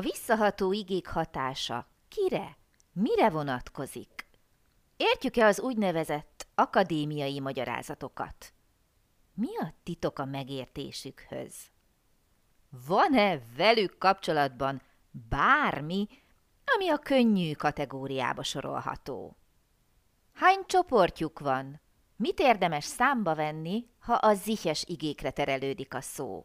A visszaható igék hatása kire, mire vonatkozik? Értjük-e az úgynevezett akadémiai magyarázatokat? Mi a titok a megértésükhöz? Van-e velük kapcsolatban bármi, ami a könnyű kategóriába sorolható? Hány csoportjuk van? Mit érdemes számba venni, ha a zihes igékre terelődik a szó?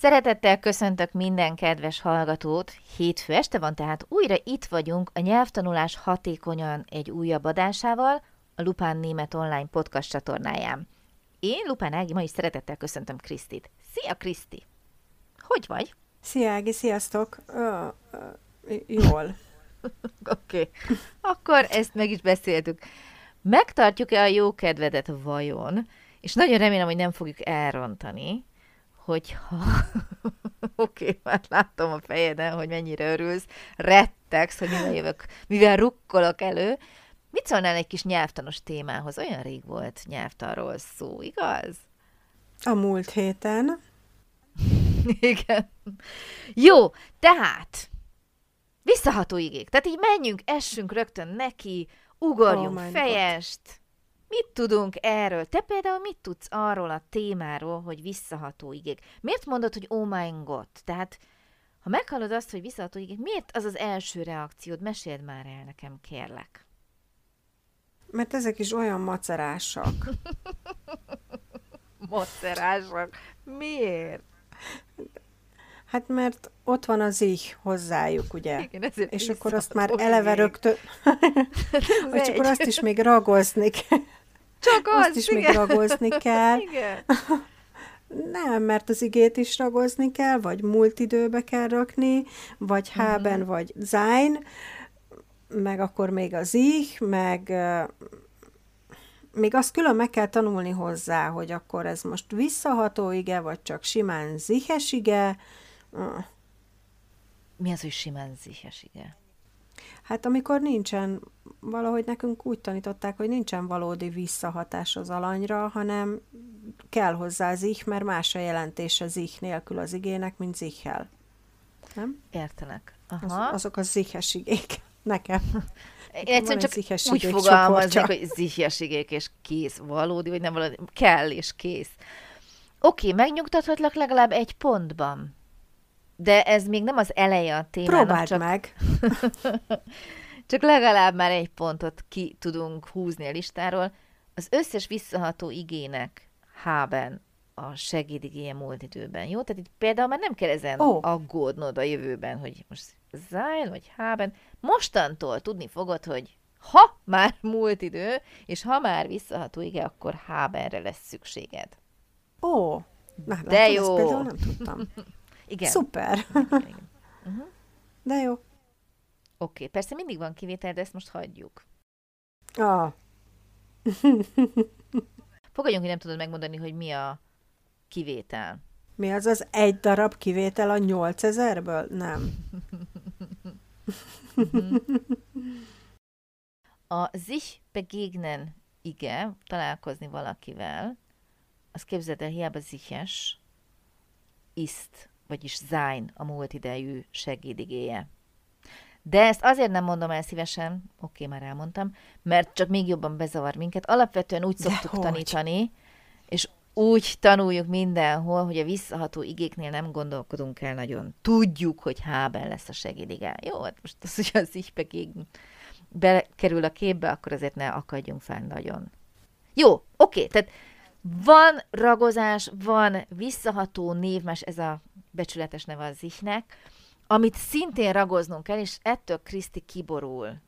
Szeretettel köszöntök minden kedves hallgatót. Hétfő este van, tehát újra itt vagyunk a nyelvtanulás hatékonyan egy újabb adásával a Lupán Német Online podcast csatornáján. Én, Lupán Ági, ma is szeretettel köszöntöm Krisztit. Szia, Kriszti! Hogy vagy? Szia, Ági, sziasztok! Ö, ö, jól. Oké, okay. akkor ezt meg is beszéltük. Megtartjuk-e a jó kedvedet vajon? És nagyon remélem, hogy nem fogjuk elrontani, hogyha... Oké, okay, már látom a fejeden, hogy mennyire örülsz, rettegsz, hogy mivel jövök, mivel rukkolok elő. Mit szólnál egy kis nyelvtanos témához? Olyan rég volt nyelvtanról szó, igaz? A múlt héten. Igen. Jó, tehát visszaható igék. Tehát így menjünk, essünk rögtön neki, ugorjunk oh fejest. God. Mit tudunk erről? Te például mit tudsz arról a témáról, hogy visszaható igék? Miért mondod, hogy oh my god? Tehát, ha meghallod azt, hogy visszaható igék, miért az az első reakciód? Meséld már el nekem, kérlek. Mert ezek is olyan macerásak. macerásak? Miért? Hát mert ott van az így hozzájuk, ugye? Igen, és akkor azt már eleve rögtön, csak akkor azt is még ragozni kell. Csak az, Azt is igen. még ragozni kell. Igen. Nem, mert az igét is ragozni kell, vagy múlt időbe kell rakni, vagy mhm. haben, uh-huh. vagy sein, meg akkor még az ich, meg még azt külön meg kell tanulni hozzá, hogy akkor ez most visszaható ige, vagy csak simán zihes ige. Mi az, hogy simán zihes ige? Hát amikor nincsen, valahogy nekünk úgy tanították, hogy nincsen valódi visszahatás az alanyra, hanem kell hozzá az ich, mert más a jelentés az ich nélkül az igének, mint zichel. Nem? Értelek. Aha. Az, azok a zihes igék. Nekem. Egyszerűen csak úgy fogalmazni, hogy zihes igék és kész. Valódi, vagy nem valódi. Kell és kész. Oké, megnyugtathatlak legalább egy pontban. De ez még nem az eleje a témának. Próbáld csak... meg. csak legalább már egy pontot ki tudunk húzni a listáról. Az összes visszaható igének Hában a segédigéje múlt időben, jó? Tehát itt például már nem kell ezen oh. aggódnod a jövőben, hogy most Zain vagy Hában. Mostantól tudni fogod, hogy ha már múlt idő, és ha már visszaható ige, akkor Hábenre lesz szükséged. Ó, oh. De látod, jó. Ezt például nem tudtam. Igen. Szuper. Igen, igen. Uh-huh. De jó. Oké, okay. persze mindig van kivétel, de ezt most hagyjuk. Ah. Fogadjunk, hogy nem tudod megmondani, hogy mi a kivétel. Mi az az egy darab kivétel a 8000-ből? Nem. a sich begegnen ige, találkozni valakivel, az képzeld el, hiába ziches, ist vagyis sein a múlt idejű segédigéje. De ezt azért nem mondom el szívesen, oké, már elmondtam, mert csak még jobban bezavar minket. Alapvetően úgy szoktuk tanítani, és úgy tanuljuk mindenhol, hogy a visszaható igéknél nem gondolkodunk el nagyon. Tudjuk, hogy hában lesz a segédige. Jó, hát most az, hogy az így bekerül a képbe, akkor azért ne akadjunk fel nagyon. Jó, oké, tehát van ragozás, van visszaható névmes, ez a becsületes neve az ihnek, amit szintén ragoznunk kell, és ettől Kriszti kiborul.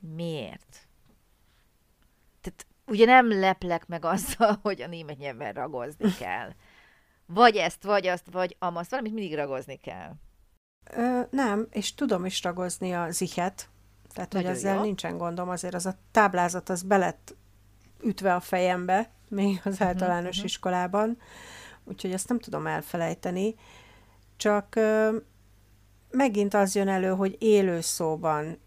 Miért? Tehát ugye nem leplek meg azzal, hogy a német nyelven ragozni kell. vagy ezt, vagy azt, vagy amazt, valamit mindig ragozni kell. Ö, nem, és tudom is ragozni a zihet, tehát Nagyon hogy ezzel jó. nincsen gondom, azért az a táblázat az belett ütve a fejembe, még az mhm, általános uh-huh. iskolában, úgyhogy ezt nem tudom elfelejteni, csak ö, megint az jön elő, hogy élő szóban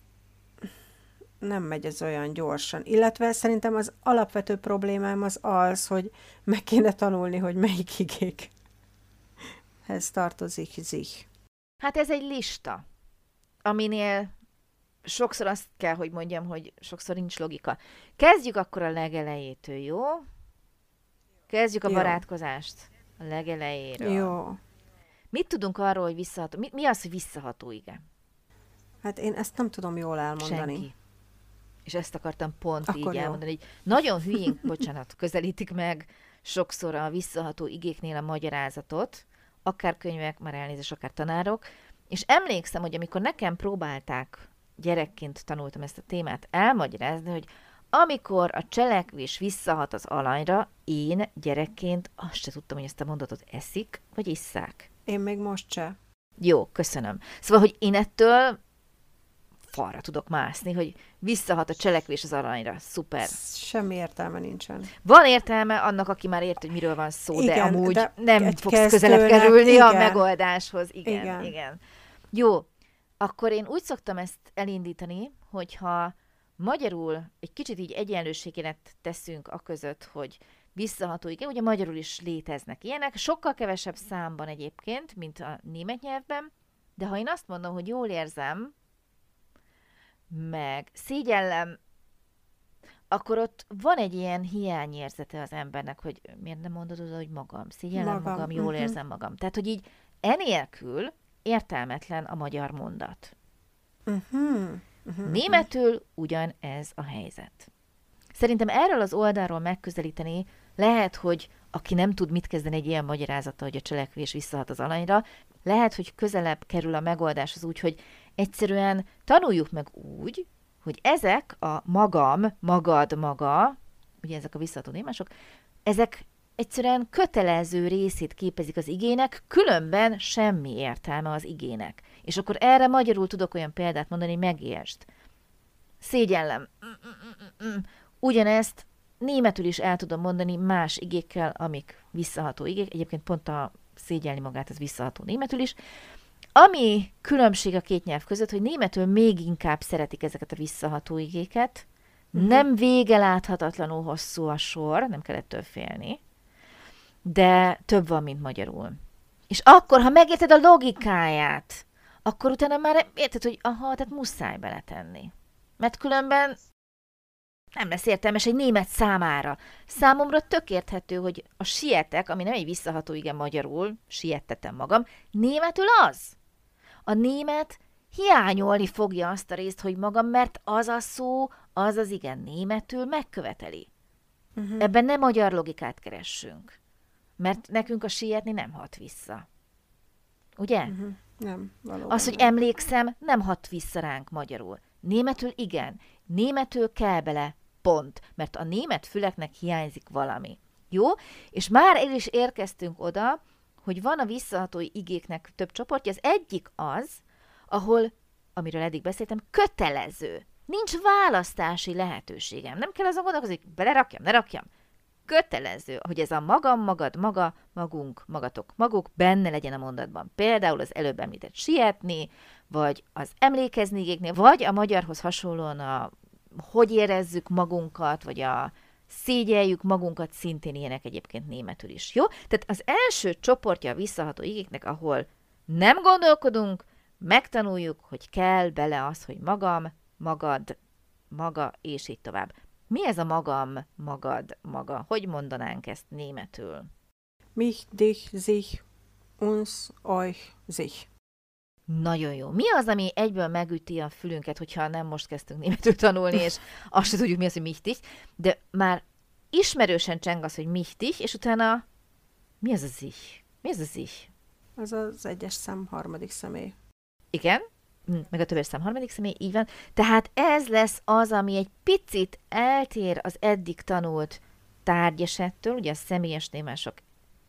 nem megy ez olyan gyorsan. Illetve szerintem az alapvető problémám az az, hogy meg kéne tanulni, hogy melyik igék ez tartozik zich. Hát ez egy lista, aminél sokszor azt kell, hogy mondjam, hogy sokszor nincs logika. Kezdjük akkor a legelejétől, jó? Kezdjük a jó. barátkozást a legelejéről. Jó. Mit tudunk arról, hogy visszaható? Mi, mi az, hogy visszaható, igen? Hát én ezt nem tudom jól elmondani. Senki. És ezt akartam pont Akkor így jó. elmondani, hogy nagyon hülyén, bocsánat, közelítik meg sokszor a visszaható igéknél a magyarázatot, akár könyvek, már elnézés, akár tanárok, és emlékszem, hogy amikor nekem próbálták, gyerekként tanultam ezt a témát, elmagyarázni, hogy amikor a cselekvés visszahat az alanyra, én gyerekként azt se tudtam, hogy ezt a mondatot eszik, vagy isszák. Én még most se. Jó, köszönöm. Szóval, hogy én ettől falra tudok mászni, hogy visszahat a cselekvés az aranyra. Szuper. Semmi értelme nincsen. Van értelme annak, aki már ért, hogy miről van szó, igen, de amúgy de nem fogsz közelebb kerülni igen. a megoldáshoz. Igen, igen, igen. Jó, akkor én úgy szoktam ezt elindítani, hogyha magyarul egy kicsit így egyenlőségénet teszünk a között, hogy visszaható, igen, ugye magyarul is léteznek ilyenek, sokkal kevesebb számban egyébként, mint a német nyelvben, de ha én azt mondom, hogy jól érzem, meg szégyellem, akkor ott van egy ilyen hiányérzete az embernek, hogy miért nem mondod oda, hogy magam, szégyellem magam, magam jól uh-huh. érzem magam. Tehát, hogy így enélkül értelmetlen a magyar mondat. Uh-huh. Uh-huh. Németül ugyanez a helyzet. Szerintem erről az oldalról megközelíteni lehet, hogy aki nem tud mit kezdeni egy ilyen magyarázata, hogy a cselekvés visszahat az alanyra, lehet, hogy közelebb kerül a megoldáshoz úgy, hogy egyszerűen tanuljuk meg úgy, hogy ezek a magam, magad, maga, ugye ezek a visszató némások, ezek egyszerűen kötelező részét képezik az igének, különben semmi értelme az igének. És akkor erre magyarul tudok olyan példát mondani, megértsd. Szégyellem. Ugyanezt németül is el tudom mondani más igékkel, amik visszaható igék. Egyébként pont a szégyelni magát, az visszaható németül is. Ami különbség a két nyelv között, hogy németül még inkább szeretik ezeket a visszaható igéket, uh-huh. nem vége láthatatlanul hosszú a sor, nem kell ettől félni, de több van, mint magyarul. És akkor, ha megérted a logikáját, akkor utána már érted, hogy aha, tehát muszáj beletenni. Mert különben nem lesz értelmes egy német számára. Számomra tök érthető, hogy a sietek, ami nem egy visszaható igen magyarul, siettetem magam, németül az. A német hiányolni fogja azt a részt, hogy magam, mert az a szó, az az igen németül megköveteli. Uh-huh. Ebben nem magyar logikát keressünk. Mert nekünk a sietni nem hat vissza. Ugye? Uh-huh. Nem, valóban Az, hogy nem. emlékszem, nem hat vissza ránk magyarul. Németül igen. Németül kell bele pont, mert a német füleknek hiányzik valami. Jó? És már el is érkeztünk oda, hogy van a visszaható igéknek több csoportja. Az egyik az, ahol, amiről eddig beszéltem, kötelező. Nincs választási lehetőségem. Nem kell azon gondolkozni, hogy belerakjam, ne rakjam. Kötelező, hogy ez a magam, magad, maga, magunk, magatok, maguk benne legyen a mondatban. Például az előbb említett sietni, vagy az emlékezni igéknél, vagy a magyarhoz hasonlóan a hogy érezzük magunkat, vagy a szégyeljük magunkat, szintén ilyenek egyébként németül is, jó? Tehát az első csoportja a visszaható igéknek, ahol nem gondolkodunk, megtanuljuk, hogy kell bele az, hogy magam, magad, maga, és így tovább. Mi ez a magam, magad, maga? Hogy mondanánk ezt németül? Mich, dich, sich, uns, euch, sich. Nagyon jó. Mi az, ami egyből megüti a fülünket, hogyha nem most kezdtünk németül tanulni, és azt sem tudjuk, mi az, hogy michtig, de már ismerősen cseng az, hogy michtig, és utána mi az az ich? Mi az az ich? Az az egyes szám harmadik személy. Igen, meg a többes szám harmadik személy, így van. Tehát ez lesz az, ami egy picit eltér az eddig tanult tárgyesettől, ugye a személyes némások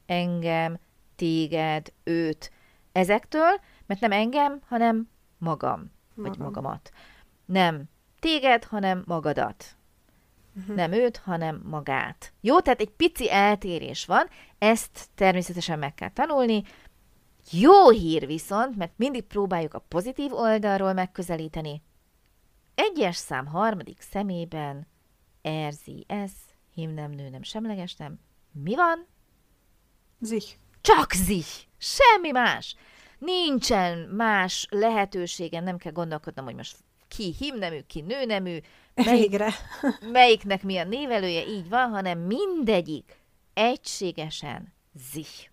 engem, téged, őt, ezektől, mert nem engem, hanem magam, magam. vagy magamat. Nem téged, hanem magadat. Uh-huh. Nem őt, hanem magát. Jó, tehát egy pici eltérés van, ezt természetesen meg kell tanulni. Jó hír viszont, mert mindig próbáljuk a pozitív oldalról megközelíteni. Egyes szám harmadik szemében erzi ez, hím nem, nő nem, semleges nem. Mi van? Zich. Csak zich! Semmi más! Nincsen más lehetőségem, nem kell gondolkodnom, hogy most ki himnemű, ki nőnemű, melyik, melyiknek mi a névelője, így van, hanem mindegyik egységesen zich.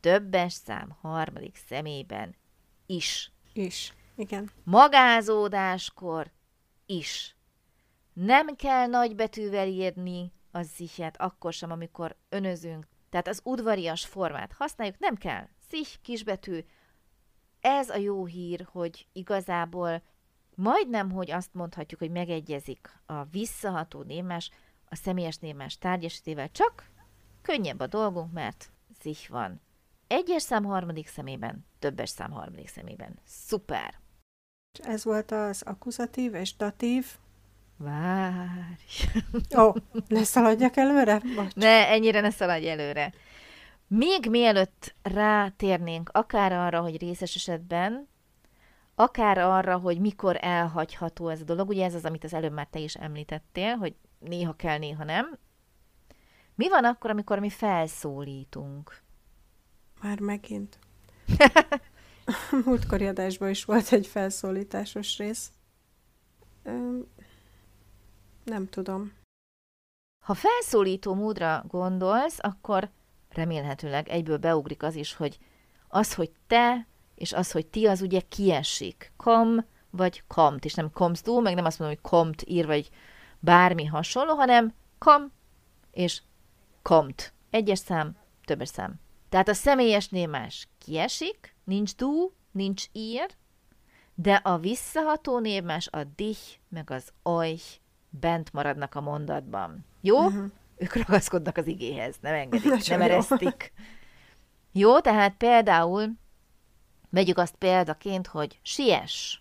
Többes szám harmadik szemében is. Is, igen. Magázódáskor is. Nem kell nagybetűvel írni a zichet, akkor sem, amikor önözünk. Tehát az udvarias formát használjuk, nem kell. Zich, kisbetű. Ez a jó hír, hogy igazából majdnem, hogy azt mondhatjuk, hogy megegyezik a visszaható némás a személyes némás tárgyesítével, csak könnyebb a dolgunk, mert zich van. Egyes szám harmadik szemében, többes szám harmadik szemében. Szuper! Ez volt az akuzatív és datív. Várj! Ó, oh, ne szaladjak előre? Bocs. Ne, ennyire ne szaladj előre. Még mielőtt rátérnénk akár arra, hogy részes esetben akár arra, hogy mikor elhagyható ez a dolog, ugye ez az, amit az előbb már te is említettél, hogy néha kell, néha nem. Mi van akkor, amikor mi felszólítunk? Már megint. Múltkori adásban is volt egy felszólításos rész. Nem tudom. Ha felszólító módra gondolsz, akkor remélhetőleg egyből beugrik az is, hogy az, hogy te és az, hogy ti, az ugye kiesik. Kom vagy komt, és nem komst du, meg nem azt mondom, hogy komt ír, vagy bármi hasonló, hanem kom és komt. Egyes szám, többes szám. Tehát a személyes némás kiesik, nincs du, nincs ír, de a visszaható névmás, a dich, meg az oly bent maradnak a mondatban. Jó? Uh-huh. Ők ragaszkodnak az igéhez, nem engedik, Nagyon nem eresztik. Jó. jó, tehát például Vegyük azt példaként, hogy siess.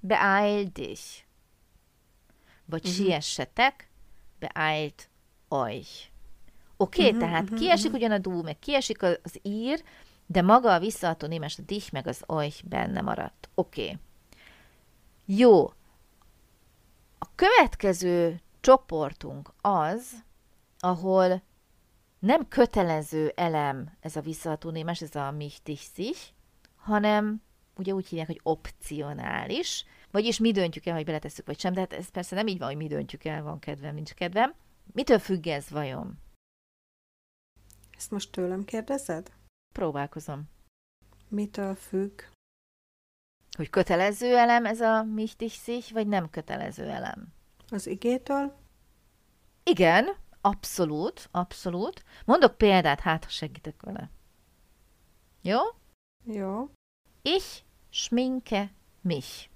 Beeil dich. Vagy uh-huh. siessetek, beeilt euch. Oké, okay, uh-huh, tehát uh-huh, kiesik uh-huh. ugyan a dú, meg kiesik az ír, de maga a visszaható némes, a dich, meg az euch benne maradt. Oké. Okay. Jó. A következő csoportunk az, ahol nem kötelező elem ez a visszaható némes, ez a mich, dich, sich, hanem ugye úgy hívják, hogy opcionális, vagyis mi döntjük el, hogy beletesszük vagy sem, de hát ez persze nem így van, hogy mi döntjük el, van kedvem, nincs kedvem. Mitől függ ez vajon? Ezt most tőlem kérdezed? Próbálkozom. Mitől függ? Hogy kötelező elem ez a mich, vagy nem kötelező elem? Az igétől? Igen, abszolút, abszolút. Mondok példát, hát ha segítek vele. Jó? Jó. Ich schminke mich.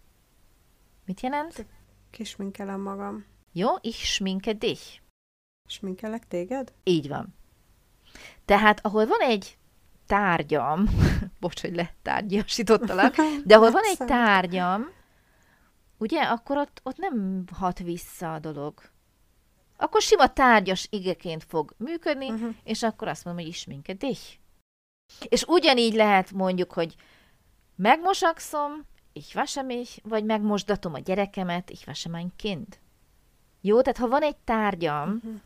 Mit jelent? Kisminkelem magam. Jó, ich schminke dich. Sminkelek téged? Így van. Tehát, ahol van egy tárgyam, bocs, hogy letárgyasítottalak, de ahol van egy tárgyam, ugye, akkor ott, ott nem hat vissza a dolog. Akkor sima tárgyas igeként fog működni, uh-huh. és akkor azt mondom, hogy isminke dich. És ugyanígy lehet mondjuk, hogy megmosakszom, ich wasche mich, vagy megmosdatom a gyerekemet, ich wasche mein Kind. Jó, tehát ha van egy tárgyam, uh-huh.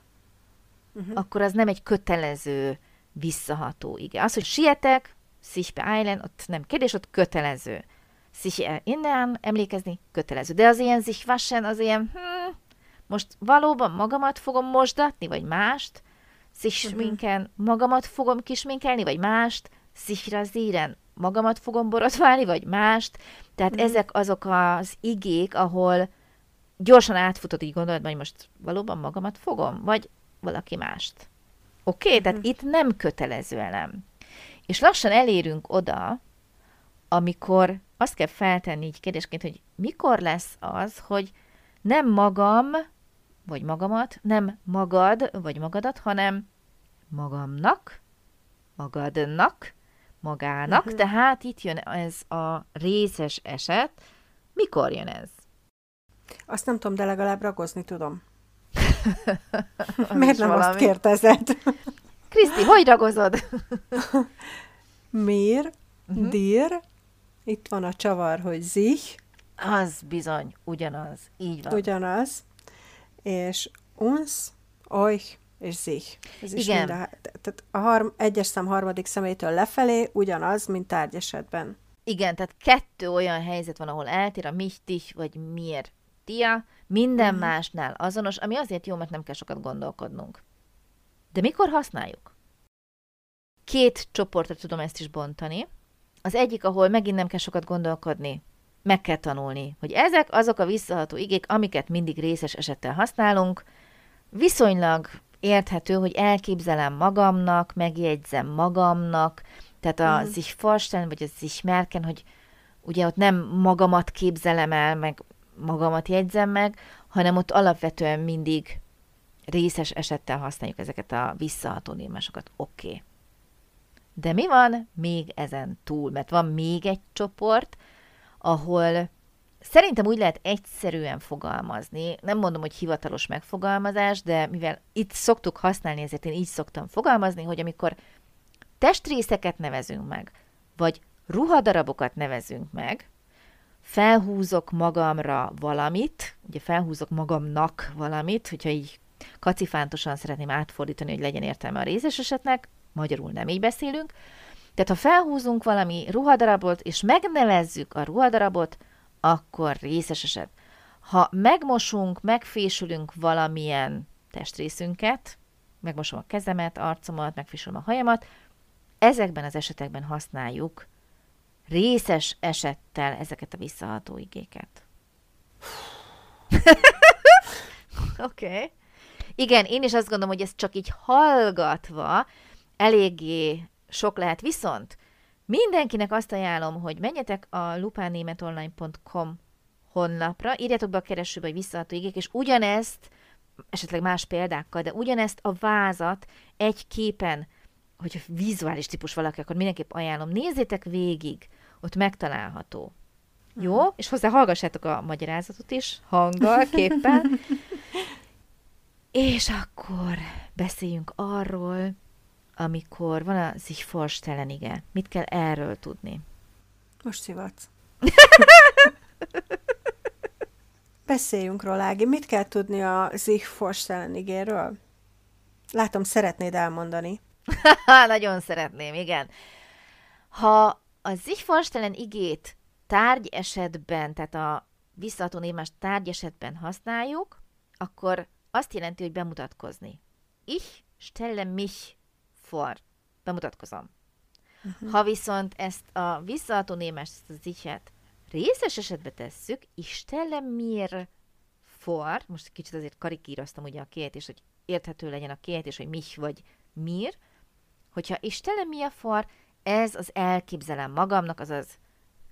Uh-huh. akkor az nem egy kötelező, visszaható ige. Az, hogy sietek, sich beeilen, ott nem kérdés, ott kötelező. Sich innen emlékezni, kötelező. De az ilyen sich waschen, az ilyen, hm, most valóban magamat fogom mosdatni, vagy mást, szisminken uh-huh. magamat fogom kisminkelni, vagy mást, szihrazíren magamat fogom borotválni, vagy mást. Tehát uh-huh. ezek azok az igék, ahol gyorsan átfutott így gondolod, hogy most valóban magamat fogom, vagy valaki mást. Oké? Okay? Uh-huh. Tehát itt nem kötelező elem. És lassan elérünk oda, amikor azt kell feltenni így kérdésként, hogy mikor lesz az, hogy nem magam vagy magamat, nem magad, vagy magadat, hanem magamnak, magadnak, magának, uh-huh. tehát itt jön ez a részes eset. Mikor jön ez? Azt nem tudom, de legalább ragozni tudom. Miért nem valami? azt kérdezed? Kriszti, hogy ragozod? Mir, uh-huh. dir, itt van a csavar, hogy zich. Az bizony, ugyanaz, így van. Ugyanaz. És uns, euch és sich. Ez is Igen. Mind a, tehát a harm, egyes szám harmadik személytől lefelé ugyanaz, mint tárgyesetben. Igen, tehát kettő olyan helyzet van, ahol eltér a dich vagy miért tia, minden mm. másnál azonos, ami azért jó, mert nem kell sokat gondolkodnunk. De mikor használjuk? Két csoportra tudom ezt is bontani. Az egyik, ahol megint nem kell sokat gondolkodni, meg kell tanulni, hogy ezek azok a visszaható igék, amiket mindig részes esettel használunk, viszonylag érthető, hogy elképzelem magamnak, megjegyzem magamnak, tehát a mm. sich vorstellen, vagy a sich merken, hogy ugye ott nem magamat képzelem el, meg magamat jegyzem meg, hanem ott alapvetően mindig részes esettel használjuk ezeket a visszaható némásokat. Oké. Okay. De mi van még ezen túl? Mert van még egy csoport, ahol Szerintem úgy lehet egyszerűen fogalmazni. Nem mondom, hogy hivatalos megfogalmazás, de mivel itt szoktuk használni, ezért én így szoktam fogalmazni, hogy amikor testrészeket nevezünk meg, vagy ruhadarabokat nevezünk meg, felhúzok magamra valamit, ugye felhúzok magamnak valamit, hogyha így kacifántosan szeretném átfordítani, hogy legyen értelme a részes esetnek, magyarul nem így beszélünk, tehát ha felhúzunk valami ruhadarabot, és megnevezzük a ruhadarabot, akkor részes eset. Ha megmosunk, megfésülünk valamilyen testrészünket, megmosom a kezemet, arcomat, megfésülöm a hajamat, ezekben az esetekben használjuk részes esettel ezeket a visszaható igéket. Oké. okay. Igen, én is azt gondolom, hogy ez csak így hallgatva eléggé sok lehet, viszont Mindenkinek azt ajánlom, hogy menjetek a lupánémetonline.com honlapra, írjátok be a keresőbe, hogy visszaható igék, és ugyanezt, esetleg más példákkal, de ugyanezt a vázat egy képen, hogyha vizuális típus valaki, akkor mindenképp ajánlom, nézzétek végig, ott megtalálható. Jó? És hozzá hallgassátok a magyarázatot is, hanggal, képpen. és akkor beszéljünk arról, amikor van a sich vorstellenige. Mit kell erről tudni? Most szivatsz. Beszéljünk róla, Ági. Mit kell tudni a sich vorstellenigéről? Látom, szeretnéd elmondani. Nagyon szeretném, igen. Ha a sich vorstellen igét tárgy esetben, tehát a visszaható némást tárgy esetben használjuk, akkor azt jelenti, hogy bemutatkozni. Ich stelle mich for. Bemutatkozom. Uh-huh. Ha viszont ezt a visszaható ezt az ichet részes esetbe tesszük, Istelle mir for, most kicsit azért karikíroztam ugye a kiejtés, hogy érthető legyen a kiejtés, hogy mich vagy mir, hogyha Istelle mir for, ez az elképzelem magamnak, azaz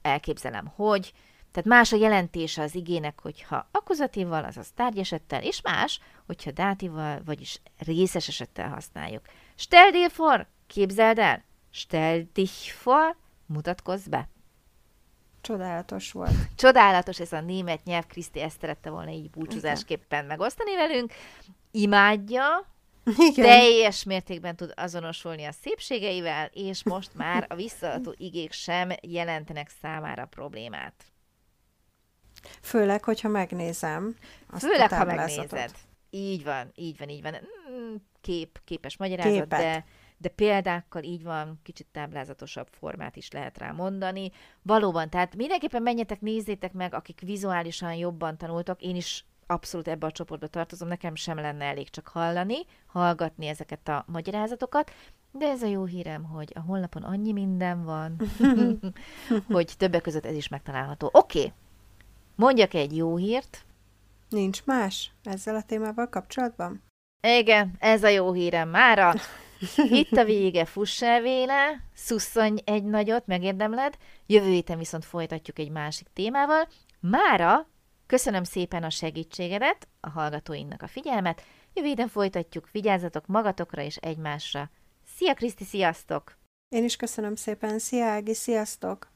elképzelem, hogy, tehát más a jelentése az igének, hogyha akuzatívval, azaz tárgyesettel, és más, hogyha dátival, vagyis részes esettel használjuk. Stell dir vor, képzeld el. Stell dich vor, mutatkozz be. Csodálatos volt. Csodálatos ez a német nyelv, Kriszti ezt szerette volna így búcsúzásképpen megosztani velünk. Imádja, igen. teljes mértékben tud azonosulni a szépségeivel, és most már a visszaadó igék sem jelentenek számára problémát. Főleg, hogyha megnézem. Azt Főleg, ha megnézed. Így van, így van, így van. Mm, kép, képes magyarázat, de, de példákkal így van, kicsit táblázatosabb formát is lehet rá mondani. Valóban, tehát mindenképpen menjetek, nézzétek meg, akik vizuálisan jobban tanultak, én is abszolút ebbe a csoportba tartozom, nekem sem lenne elég csak hallani, hallgatni ezeket a magyarázatokat, de ez a jó hírem, hogy a honlapon annyi minden van, hogy többek között ez is megtalálható. Oké, okay. mondjak egy jó hírt. Nincs más ezzel a témával kapcsolatban? Igen, ez a jó hírem mára. Itt a vége, fuss el véle, szusszony egy nagyot, megérdemled. Jövő héten viszont folytatjuk egy másik témával. Mára Köszönöm szépen a segítségedet, a hallgatóinknak a figyelmet. Jövő héten folytatjuk, vigyázzatok magatokra és egymásra. Szia Kriszti, sziasztok! Én is köszönöm szépen, szia Ági, sziasztok!